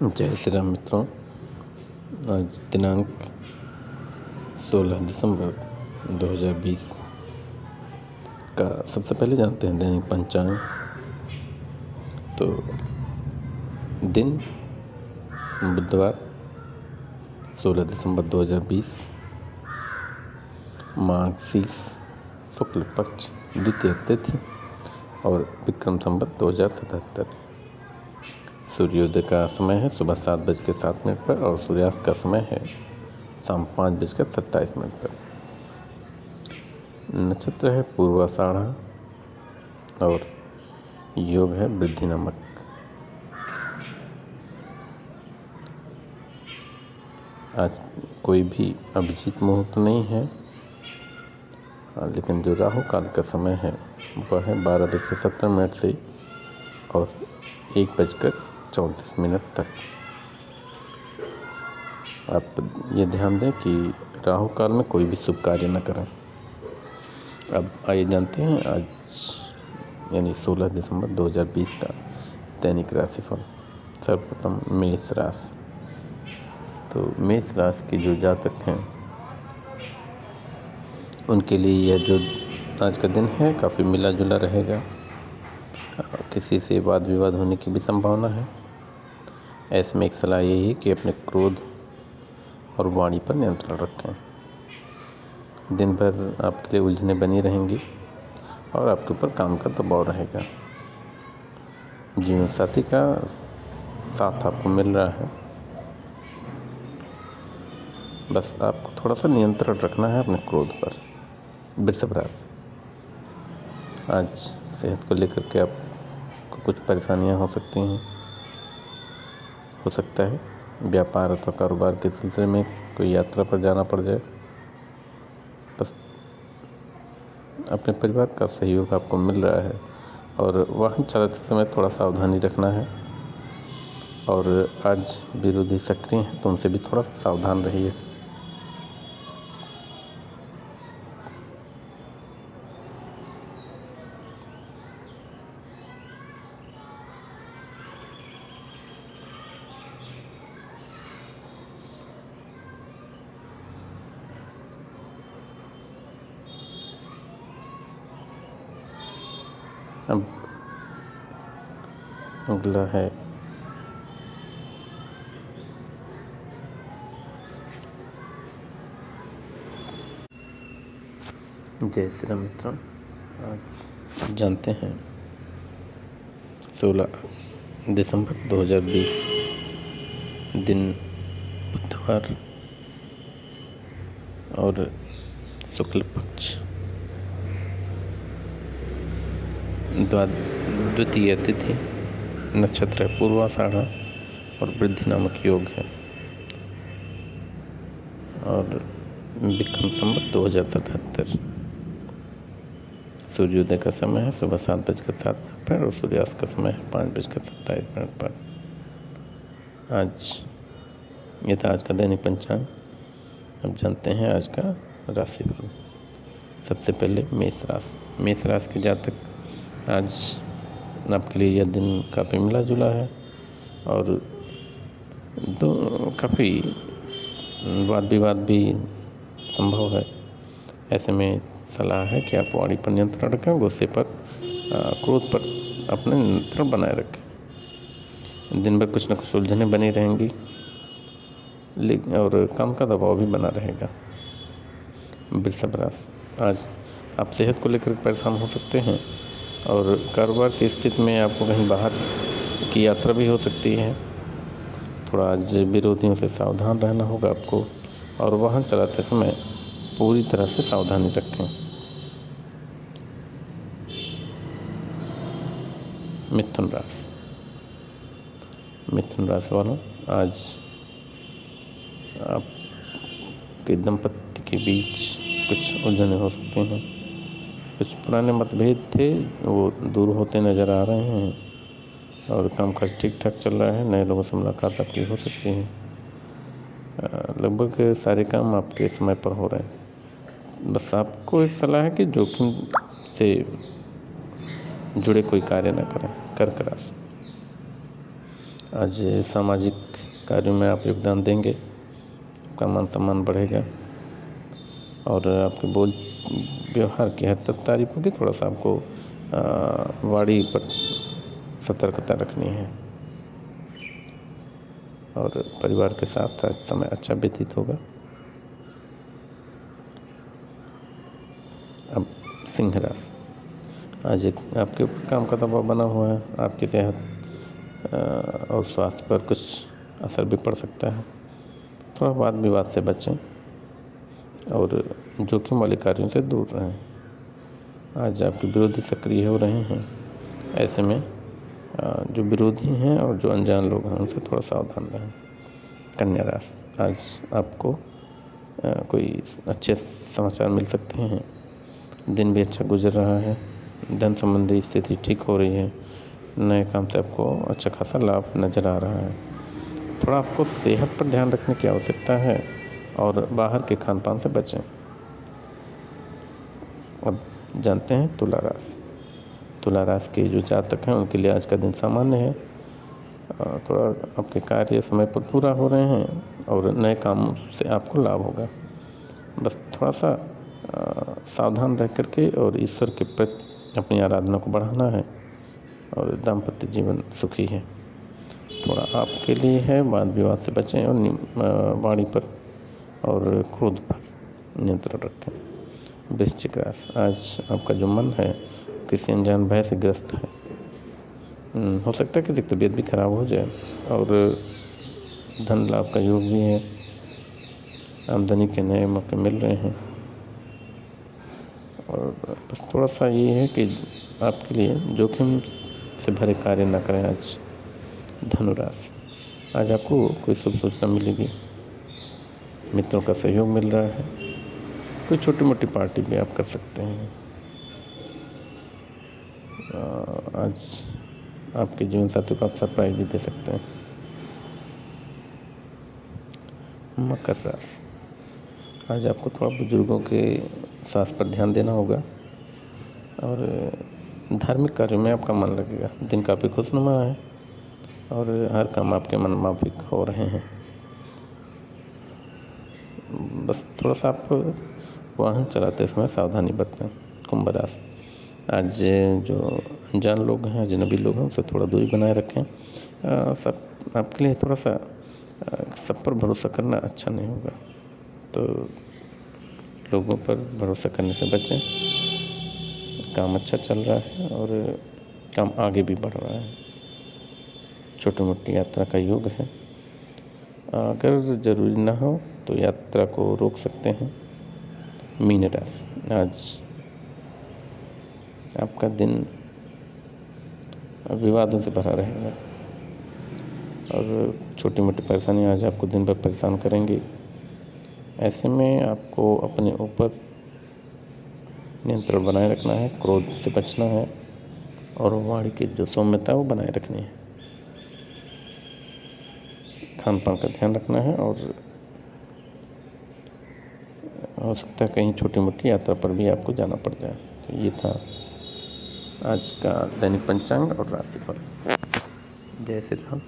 जय श्री राम मित्रों, आज दिनांक 16 दिसंबर 2020 का सबसे पहले जानते हैं दैनिक पंचांग। तो दिन बुधवार 16 दिसंबर 2020 माघ शीस शुक्ल पक्ष, द्वितीय तिथि और विक्रम संवत दो हज़ार सतहत्तर। सूर्योदय का समय है, सुबह सात बज के सात मिनट पर और सूर्यास्त का समय है शाम पाँच बज बजकर सत्ताईस मिनट पर। नक्षत्र है पूर्वाषाढ़ा और योग है वृद्धि नमक। आज कोई भी अभिजीत मुहूर्त नहीं है, लेकिन जो राहु काल का समय है, वह है बारह बज के सत्तर मिनट से और एक बजकर चौंतीस मिनट तक। आप ये ध्यान दें कि राहु काल में कोई भी शुभ कार्य न करें। अब आइए जानते हैं, आज यानी 16 दिसंबर 2020 का दैनिक राशिफल, सर्वप्रथम मेष राशि। तो मेष राशि के जो जातक हैं, उनके लिए यह जो आज का दिन है, काफ़ी मिला जुला रहेगा। किसी से वाद विवाद होने की भी संभावना है। ऐसे में एक सलाह यही है कि अपने क्रोध और वाणी पर नियंत्रण रखें। दिन भर आपके लिए उलझने बनी रहेंगी और आपके ऊपर काम का दबाव रहेगा। जीवन साथी का साथ आपको मिल रहा है। बस आपको थोड़ा सा नियंत्रण रखना है अपने क्रोध पर। वृषभ राशि। आज सेहत को लेकर के आपको कुछ परेशानियाँ हो सकती हैं। हो सकता है। व्यापार अथवा कारोबार के सिलसिले में कोई यात्रा पर जाना पड़ जाए। बस अपने परिवार का सहयोग आपको मिल रहा है और वाहन चलाते समय थोड़ा सावधानी रखना है। और आज विरोधी सक्रिय हैं तो उनसे भी थोड़ा सा सावधान रहिए। अगला है। जय श्री राम मित्रों, आज जानते हैं 16 दिसंबर 2020 दिन बुधवार और शुक्ल पक्ष द्वितीय तिथि। नक्षत्र है, पूर्वाषाढ़ा और वृद्धि नामक योग है। और विक्रम संवत दो हज़ार सतहत्तर। सूर्योदय का समय है, सुबह सात बजकर सात मिनट पर और सूर्यास्त का समय है पाँच बजकर सत्ताईस मिनट पर। आज, ये था आज का दैनिक पंचांग। अब जानते हैं आज का राशिफल। सबसे पहले मेष राशि। मेष राशि के जातक आज आपके लिए यह दिन काफ़ी मिला जुला है। और दो, काफ़ी वाद विवाद भी संभव है। ऐसे में सलाह है कि आप वाणी पर नियंत्रण रखें, गुस्से पर क्रोध पर अपने नियंत्रण बनाए रखें। दिन भर कुछ न कुछ उलझने बनी रहेंगी लेकिन और काम का दबाव भी बना रहेगा। वृषभ राशि आज आप सेहत को लेकर परेशान हो सकते हैं। और कारोबार की स्थिति में आपको कहीं बाहर की यात्रा भी हो सकती है। थोड़ा आज विरोधियों से सावधान रहना होगा आपको और वाहन चलाते समय पूरी तरह से सावधानी रखें। मिथुन राशि। मिथुन राशि वालों, आज आपके दंपत्ति के बीच कुछ उलझने हो सकते हैं। कुछ पुराने मतभेद थे, वो दूर होते नज़र आ रहे हैं और काम काज ठीक ठाक चल रहा है, नए लोगों से मुलाकात आपकी हो सकती है। लगभग सारे काम आपके समय पर हो रहे हैं। बस आपको एक सलाह है कि जोखिम से जुड़े कोई कार्य ना करें कर्क राशि आज सामाजिक कार्यों में आप योगदान देंगे, आपका मान सम्मान बढ़ेगा और आपके बोल व्यवहार की हद तक तारीफ़ होगी, थोड़ा सा आपको वाणी पर सतर्कता रखनी है। और परिवार के साथ समय अच्छा व्यतीत होगा। अब सिंह राशि। आज एक आपके ऊपर काम का दबाव बना हुआ है, आपकी सेहत और स्वास्थ्य पर कुछ असर भी पड़ सकता है। थोड़ा वाद विवाद से बचें, और जोखिम वाले कार्यों से दूर रहें। आज आपके विरोधी सक्रिय हो रहे हैं। ऐसे में जो विरोधी हैं और जो अनजान लोग हैं, उनसे थोड़ा सावधान रहें। कन्या राशि, आज आपको कोई अच्छे समाचार मिल सकते हैं। दिन भी अच्छा गुजर रहा है। धन संबंधी स्थिति ठीक हो रही है। नए काम से आपको अच्छा खासा लाभ नज़र आ रहा है। थोड़ा आपको सेहत पर ध्यान रखने की आवश्यकता है और बाहर के खान पान से बचें। जानते हैं तुला राशि। तुला राशि के जो जातक हैं, उनके लिए आज का दिन सामान्य है। थोड़ा आपके कार्य समय पर पूरा हो रहे हैं और नए काम से आपको लाभ होगा। बस थोड़ा सा सावधान रह करके और ईश्वर के प्रति अपनी आराधना को बढ़ाना है और दाम्पत्य जीवन सुखी है। थोड़ा आपके लिए है वाद विवाद से बचें और वाणी पर और क्रोध पर नियंत्रण रखें। वृश्चिक आज आपका जो मन है किसी अनजान भय से ग्रस्त है। हम्म, हो सकता है किसी तबीयत भी खराब हो जाए और धन लाभ का योग भी है। आमदनी के नए मौके मिल रहे हैं। और बस थोड़ा सा ये है कि आपके लिए जोखिम से भरे कार्य ना करें आज धनुराशि। आज आपको कोई शुभ सूचना मिलेगी। मित्रों का सहयोग मिल रहा है। कोई छोटी मोटी पार्टी भी आप कर सकते हैं। आज आपके जीवन साथी को आप सरप्राइज़ भी दे सकते हैं। मकर राशि। आज आपको थोड़ा बुज़ुर्गों के स्वास्थ्य पर ध्यान देना होगा और धार्मिक कार्यों में आपका मन लगेगा। दिन काफ़ी खुशनुमा है और हर काम आपके मन माफिक हो रहे हैं। बस थोड़ा सा आप वाहन चलाते समय सावधानी बरतें कुंभ राशि आज जो अनजान लोग हैं, अजनबी लोग हैं, उनसे थोड़ा दूरी बनाए रखें। सब, आपके लिए थोड़ा सा सब पर भरोसा करना अच्छा नहीं होगा। तो लोगों पर भरोसा करने से बचें। काम अच्छा चल रहा है और काम आगे भी बढ़ रहा है। छोटी मोटी यात्रा का योग है। अगर ज़रूरी ना हो तो यात्रा को रोक सकते हैं। मीन राशि आज। आपका दिन विवादों से भरा रहेगा। और छोटी मोटी परेशानी आज आपको दिन भर परेशान करेंगी। ऐसे में आपको अपने ऊपर नियंत्रण बनाए रखना है, क्रोध से बचना है, और वाणी की जो सौम्यता वो बनाए रखनी है। खान पान का ध्यान रखना है और हो सकता है कहीं छोटी मोटी यात्रा पर भी आपको जाना पड़ जाए। तो ये था आज का दैनिक पंचांग और राशिफल। जय श्री राम।